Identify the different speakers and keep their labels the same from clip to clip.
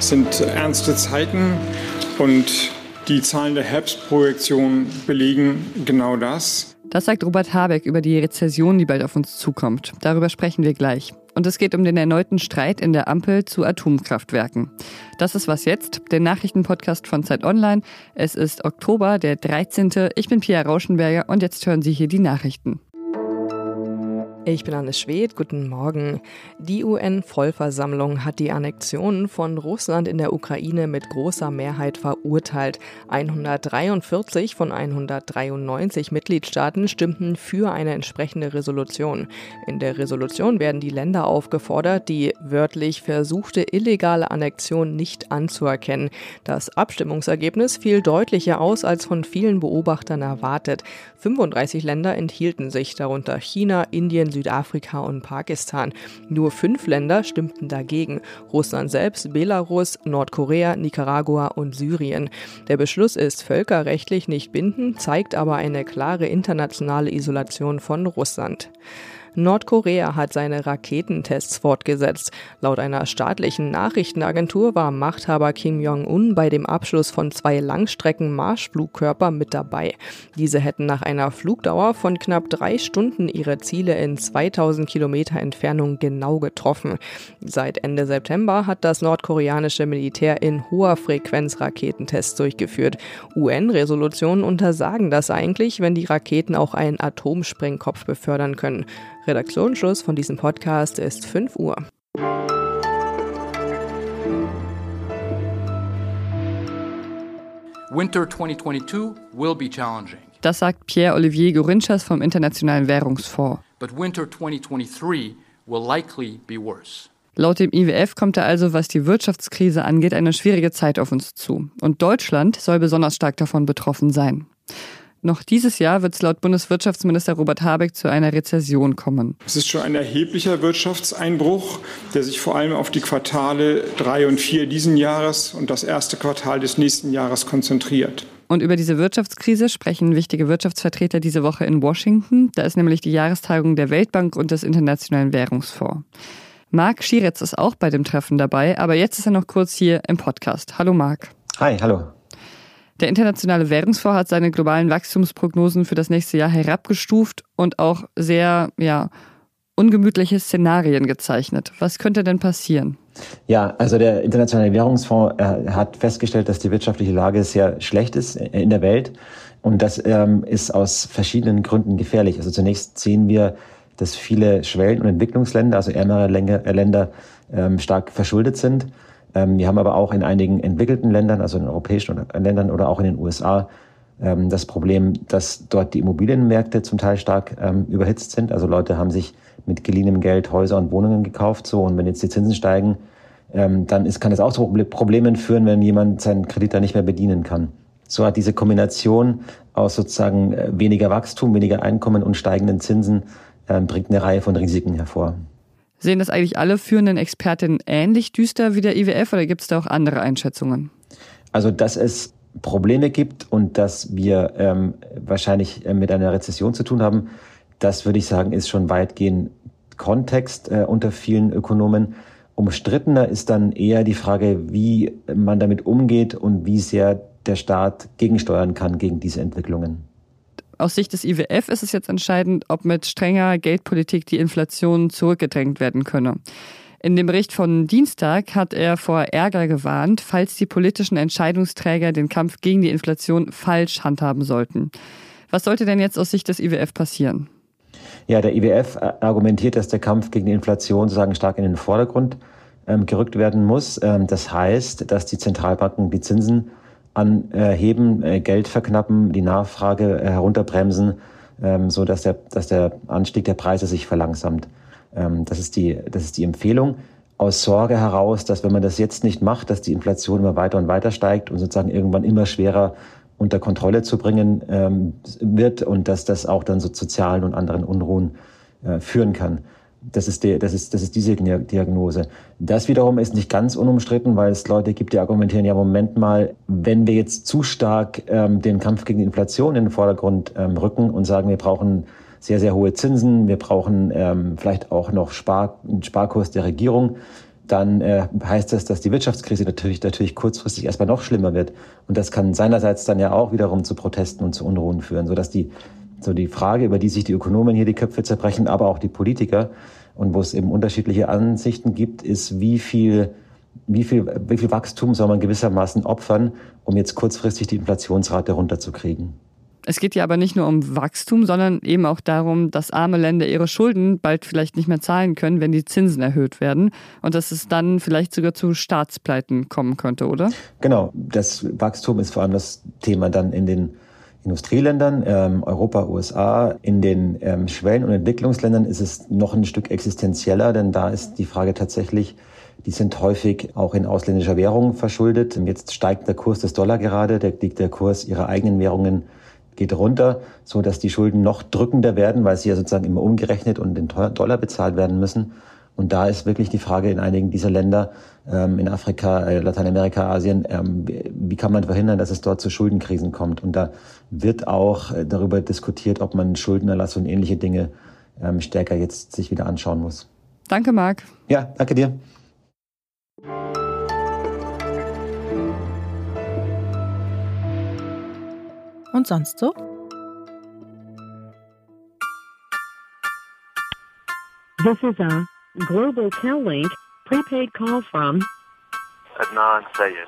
Speaker 1: Sind ernste Zeiten und die Zahlen der Herbstprojektion belegen genau das.
Speaker 2: Das sagt Robert Habeck über die Rezession, die bald auf uns zukommt. Darüber sprechen wir gleich. Und es geht um den erneuten Streit in der Ampel zu Atomkraftwerken. Das ist was jetzt, der Nachrichtenpodcast von Zeit Online. Es ist Oktober, der 13. Ich bin Pia Rauschenberger und jetzt hören Sie hier die Nachrichten.
Speaker 3: Ich bin Anne Schwedt, guten Morgen. Die UN-Vollversammlung hat die Annexion von Russland in der Ukraine mit großer Mehrheit verurteilt. 143 von 193 Mitgliedstaaten stimmten für eine entsprechende Resolution. In der Resolution werden die Länder aufgefordert, die wörtlich versuchte illegale Annexion nicht anzuerkennen. Das Abstimmungsergebnis fiel deutlicher aus als von vielen Beobachtern erwartet. 35 Länder enthielten sich, darunter China, Indien, Südafrika und Pakistan. Nur fünf Länder stimmten dagegen. Russland selbst, Belarus, Nordkorea, Nicaragua und Syrien. Der Beschluss ist völkerrechtlich nicht bindend, zeigt aber eine klare internationale Isolation von Russland. Nordkorea hat seine Raketentests fortgesetzt. Laut einer staatlichen Nachrichtenagentur war Machthaber Kim Jong-un bei dem Abschluss von zwei Langstrecken-Marschflugkörper mit dabei. Diese hätten nach einer Flugdauer von knapp drei Stunden ihre Ziele in 2000 Kilometer Entfernung genau getroffen. Seit Ende September hat das nordkoreanische Militär in hoher Frequenz Raketentests durchgeführt. UN-Resolutionen untersagen das eigentlich, wenn die Raketen auch einen Atomsprengkopf befördern können. Redaktionsschluss von diesem Podcast ist 5 Uhr.
Speaker 2: Winter 2022 will be challenging. Das sagt Pierre-Olivier Gorinchas vom Internationalen Währungsfonds. But winter 2023 will likely be worse. Laut dem IWF kommt da also, was die Wirtschaftskrise angeht, eine schwierige Zeit auf uns zu. Und Deutschland soll besonders stark davon betroffen sein. Noch dieses Jahr wird es laut Bundeswirtschaftsminister Robert Habeck zu einer Rezession kommen.
Speaker 1: Es ist schon ein erheblicher Wirtschaftseinbruch, der sich vor allem auf die Quartale drei und vier diesen Jahres und das erste Quartal des nächsten Jahres konzentriert.
Speaker 2: Und über diese Wirtschaftskrise sprechen wichtige Wirtschaftsvertreter diese Woche in Washington. Da ist nämlich die Jahrestagung der Weltbank und des Internationalen Währungsfonds. Marc Schieretz ist auch bei dem Treffen dabei, aber jetzt ist er noch kurz hier im Podcast. Hallo Marc.
Speaker 4: Hi, hallo.
Speaker 2: Der Internationale Währungsfonds hat seine globalen Wachstumsprognosen für das nächste Jahr herabgestuft und auch sehr ja, ungemütliche Szenarien gezeichnet. Was könnte denn passieren?
Speaker 4: Ja, also der Internationale Währungsfonds äh, hat festgestellt, dass die wirtschaftliche Lage sehr schlecht ist in der Welt. Und das ähm, ist aus verschiedenen Gründen gefährlich. Also zunächst sehen wir, dass viele Schwellen- und Entwicklungsländer, also ärmere Länder, ähm, stark verschuldet sind. Ähm, wir haben aber auch in einigen entwickelten Ländern, also in europäischen Ländern oder auch in den USA, ähm, das Problem, dass dort die Immobilienmärkte zum Teil stark ähm, überhitzt sind. Also Leute haben sich mit geliehenem Geld Häuser und Wohnungen gekauft. So, und wenn jetzt die Zinsen steigen, dann ist, kann das auch zu Problemen führen, wenn jemand seinen Kredit dann nicht mehr bedienen kann. So hat diese Kombination aus sozusagen äh, weniger Wachstum, weniger Einkommen und steigenden Zinsen bringt eine Reihe von Risiken hervor.
Speaker 2: Sehen das eigentlich alle führenden Expertinnen ähnlich düster wie der IWF oder gibt es da auch andere Einschätzungen?
Speaker 4: Also, dass es Probleme gibt und dass wir ähm, wahrscheinlich äh, mit einer Rezession zu tun haben, das würde ich sagen, ist schon weitgehend Kontext äh, unter vielen Ökonomen. Umstrittener ist dann eher die Frage, wie man damit umgeht und wie sehr der Staat gegensteuern kann gegen diese Entwicklungen.
Speaker 2: Aus Sicht des IWF ist es jetzt entscheidend, ob mit strenger Geldpolitik die Inflation zurückgedrängt werden könne. In dem Bericht von Dienstag hat er vor Ärger gewarnt, falls die politischen Entscheidungsträger den Kampf gegen die Inflation falsch handhaben sollten. Was sollte denn jetzt aus Sicht des IWF passieren?
Speaker 4: Ja, der IWF argumentiert, dass der Kampf gegen die Inflation sozusagen stark in den Vordergrund ähm, gerückt werden muss. Ähm, das heißt, dass die Zentralbanken die Zinsen anheben, äh, Geld verknappen, die Nachfrage äh, herunterbremsen, ähm, so dass der, dass der Anstieg der Preise sich verlangsamt. Ähm, das ist die, das ist die Empfehlung aus Sorge heraus, dass wenn man das jetzt nicht macht, dass die Inflation immer weiter und weiter steigt und sozusagen irgendwann immer schwerer unter Kontrolle zu bringen ähm, wird und dass das auch dann so sozialen und anderen Unruhen äh, führen kann. Das ist, die, das, ist, das ist diese Diagnose. Das wiederum ist nicht ganz unumstritten, weil es Leute gibt, die argumentieren, ja, Moment mal, wenn wir jetzt zu stark ähm, den Kampf gegen die Inflation in den Vordergrund ähm, rücken und sagen, wir brauchen sehr, sehr hohe Zinsen, wir brauchen ähm, vielleicht auch noch Spar, einen Sparkurs der Regierung, dann äh, heißt das, dass die Wirtschaftskrise natürlich, natürlich kurzfristig erstmal noch schlimmer wird. Und das kann seinerseits dann ja auch wiederum zu Protesten und zu Unruhen führen, sodass die, so die Frage, über die sich die Ökonomen hier die Köpfe zerbrechen, aber auch die Politiker und wo es eben unterschiedliche Ansichten gibt, ist, wie viel wie viel, wie viel Wachstum soll man gewissermaßen opfern, um jetzt kurzfristig die Inflationsrate runterzukriegen?
Speaker 2: Es geht ja aber nicht nur um Wachstum, sondern eben auch darum, dass arme Länder ihre Schulden bald vielleicht nicht mehr zahlen können, wenn die Zinsen erhöht werden und dass es dann vielleicht sogar zu Staatspleiten kommen könnte, oder?
Speaker 4: Genau, das Wachstum ist vor allem das Thema dann in den Industrieländern, ähm, Europa, USA. In den ähm, Schwellen- und Entwicklungsländern ist es noch ein Stück existenzieller, denn da ist die Frage tatsächlich, die sind häufig auch in ausländischer Währung verschuldet. Jetzt steigt der Kurs des Dollar gerade, der, der Kurs ihrer eigenen Währungen geht runter, so dass die Schulden noch drückender werden, weil sie ja sozusagen immer umgerechnet und in Dollar bezahlt werden müssen. Und da ist wirklich die Frage in einigen dieser Länder, ähm, in Afrika, äh, Lateinamerika, Asien, ähm, wie kann man verhindern, dass es dort zu Schuldenkrisen kommt? Und da wird auch äh, darüber diskutiert, ob man Schuldenerlass und ähnliche Dinge ähm, stärker jetzt sich wieder anschauen muss.
Speaker 2: Danke, Marc.
Speaker 4: Ja, danke dir.
Speaker 3: Und sonst so?
Speaker 5: This is a Global Tel-Link prepaid call from
Speaker 6: Adnan Sayed.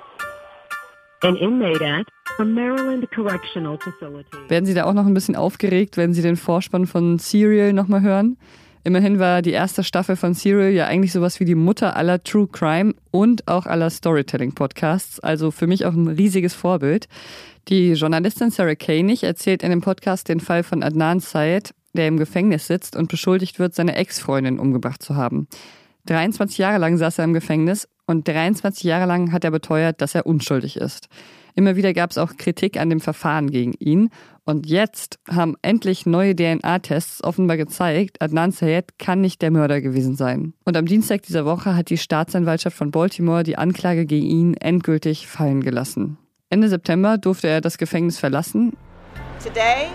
Speaker 5: An inmate at a Maryland Correctional Facility.
Speaker 2: Werden Sie da auch noch ein bisschen aufgeregt, wenn Sie den Vorspann von Serial nochmal hören? Immerhin war die erste Staffel von Serial ja eigentlich sowas wie die Mutter aller True Crime und auch aller Storytelling-Podcasts, also für mich auch ein riesiges Vorbild. Die Journalistin Sarah Koenig erzählt in dem Podcast den Fall von Adnan Syed, der im Gefängnis sitzt und beschuldigt wird, seine Ex-Freundin umgebracht zu haben. 23 Jahre lang saß er im Gefängnis und 23 Jahre lang hat er beteuert, dass er unschuldig ist. Immer wieder gab es auch Kritik an dem Verfahren gegen ihn. Und jetzt haben endlich neue DNA-Tests offenbar gezeigt, Adnan Sayed kann nicht der Mörder gewesen sein. Und am Dienstag dieser Woche hat die Staatsanwaltschaft von Baltimore die Anklage gegen ihn endgültig fallen gelassen. Ende September durfte er das Gefängnis verlassen.
Speaker 7: Today,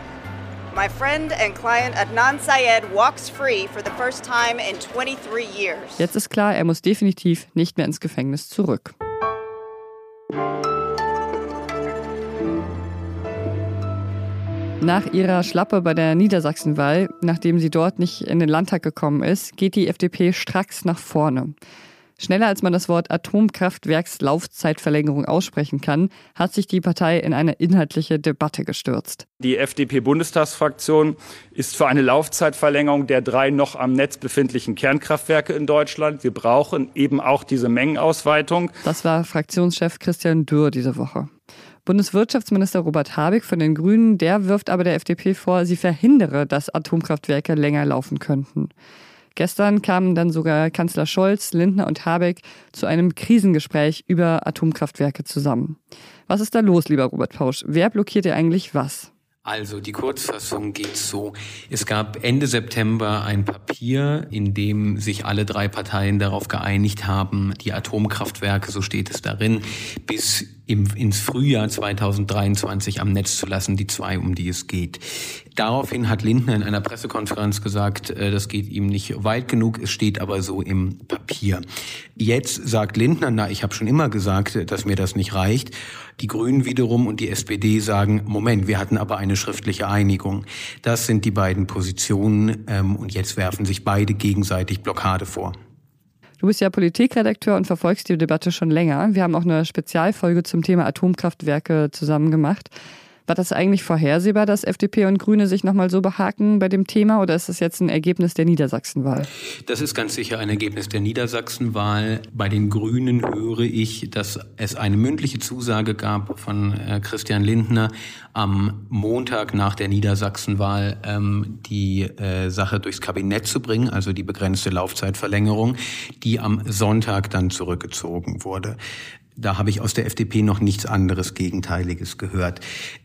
Speaker 7: my friend and client Adnan Syed walks free for the first time in 23 years.
Speaker 2: Jetzt ist klar, er muss definitiv nicht mehr ins Gefängnis zurück. Nach ihrer Schlappe bei der Niedersachsenwahl, nachdem sie dort nicht in den Landtag gekommen ist, geht die FDP stracks nach vorne. Schneller als man das Wort Atomkraftwerkslaufzeitverlängerung aussprechen kann, hat sich die Partei in eine inhaltliche Debatte gestürzt.
Speaker 8: Die FDP-Bundestagsfraktion ist für eine Laufzeitverlängerung der drei noch am Netz befindlichen Kernkraftwerke in Deutschland. Wir brauchen eben auch diese Mengenausweitung.
Speaker 2: Das war Fraktionschef Christian Dürr diese Woche. Bundeswirtschaftsminister Robert Habeck von den Grünen, der wirft aber der FDP vor, sie verhindere, dass Atomkraftwerke länger laufen könnten. Gestern kamen dann sogar Kanzler Scholz, Lindner und Habeck zu einem Krisengespräch über Atomkraftwerke zusammen. Was ist da los, lieber Robert Pausch? Wer blockiert ihr eigentlich was?
Speaker 9: Also die Kurzfassung geht so. Es gab Ende September ein Papier, in dem sich alle drei Parteien darauf geeinigt haben, die Atomkraftwerke, so steht es darin, bis im, ins Frühjahr 2023 am Netz zu lassen, die zwei, um die es geht. Daraufhin hat Lindner in einer Pressekonferenz gesagt, äh, das geht ihm nicht weit genug, es steht aber so im Papier. Jetzt sagt Lindner, na, ich habe schon immer gesagt, dass mir das nicht reicht. Die Grünen wiederum und die SPD sagen, Moment, wir hatten aber eine schriftliche Einigung. Das sind die beiden Positionen ähm, und jetzt werfen sich beide gegenseitig Blockade vor.
Speaker 2: Du bist ja Politikredakteur und verfolgst die Debatte schon länger. Wir haben auch eine Spezialfolge zum Thema Atomkraftwerke zusammen gemacht. War das eigentlich vorhersehbar, dass FDP und Grüne sich nochmal so behaken bei dem Thema oder ist das jetzt ein Ergebnis der Niedersachsenwahl?
Speaker 9: Das ist ganz sicher ein Ergebnis der Niedersachsenwahl. Bei den Grünen höre ich, dass es eine mündliche Zusage gab von äh, Christian Lindner am Montag nach der Niedersachsenwahl ähm, die äh, Sache durchs Kabinett zu bringen, also die begrenzte Laufzeitverlängerung, die am Sonntag dann zurückgezogen wurde. Da habe ich aus der FDP noch nichts anderes Gegenteiliges gehört.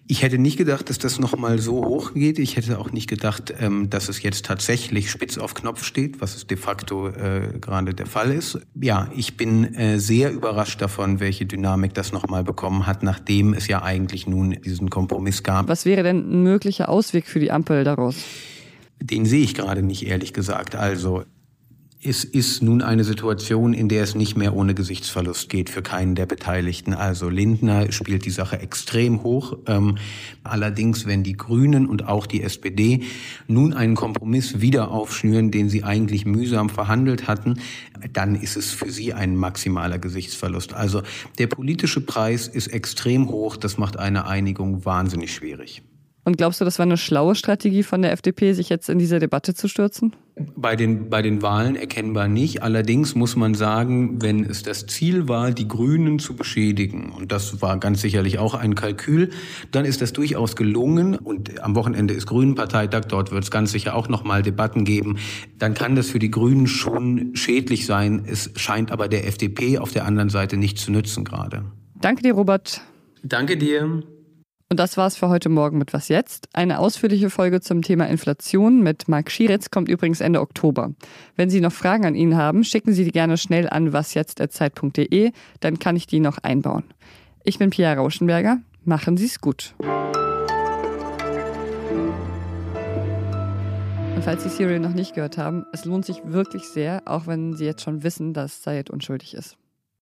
Speaker 9: Ich hätte nicht gedacht, dass das noch mal so hoch geht. Ich hätte auch nicht gedacht, ähm, dass es jetzt tatsächlich spitz auf Knopf steht, was es de facto äh, gerade der Fall ist. Ja, ich bin äh, sehr überrascht davon, welche Dynamik das noch mal bekommen hat, nachdem es ja eigentlich nun diesen Kompromiss gab.
Speaker 2: Was wäre denn ein möglicher Ausweg für die Ampel daraus?
Speaker 9: Den sehe ich gerade nicht, ehrlich gesagt. Also es ist nun eine Situation, in der es nicht mehr ohne Gesichtsverlust geht für keinen der Beteiligten. Also Lindner spielt die Sache extrem hoch. Ähm, allerdings, wenn die Grünen und auch die SPD nun einen Kompromiss wieder aufschnüren, den sie eigentlich mühsam verhandelt hatten, dann ist es für sie ein maximaler Gesichtsverlust. Also der politische Preis ist extrem hoch. Das macht eine Einigung wahnsinnig schwierig.
Speaker 2: Und glaubst du, das war eine schlaue Strategie von der FDP, sich jetzt in diese Debatte zu stürzen?
Speaker 9: Bei den, bei den Wahlen erkennbar nicht. Allerdings muss man sagen, wenn es das Ziel war, die Grünen zu beschädigen, und das war ganz sicherlich auch ein Kalkül, dann ist das durchaus gelungen. Und am Wochenende ist Grünen-Parteitag, dort wird es ganz sicher auch nochmal Debatten geben. Dann kann das für die Grünen schon schädlich sein. Es scheint aber der FDP auf der anderen Seite nicht zu nützen gerade.
Speaker 2: Danke dir, Robert.
Speaker 9: Danke dir.
Speaker 2: Und das war's für heute Morgen mit Was Jetzt. Eine ausführliche Folge zum Thema Inflation mit Marc Schieritz kommt übrigens Ende Oktober. Wenn Sie noch Fragen an ihn haben, schicken Sie die gerne schnell an wasjetzt.zeit.de, dann kann ich die noch einbauen. Ich bin Pia Rauschenberger. Machen Sie es gut. Und falls Sie Serial noch nicht gehört haben, es lohnt sich wirklich sehr, auch wenn Sie jetzt schon wissen, dass Sayed unschuldig ist.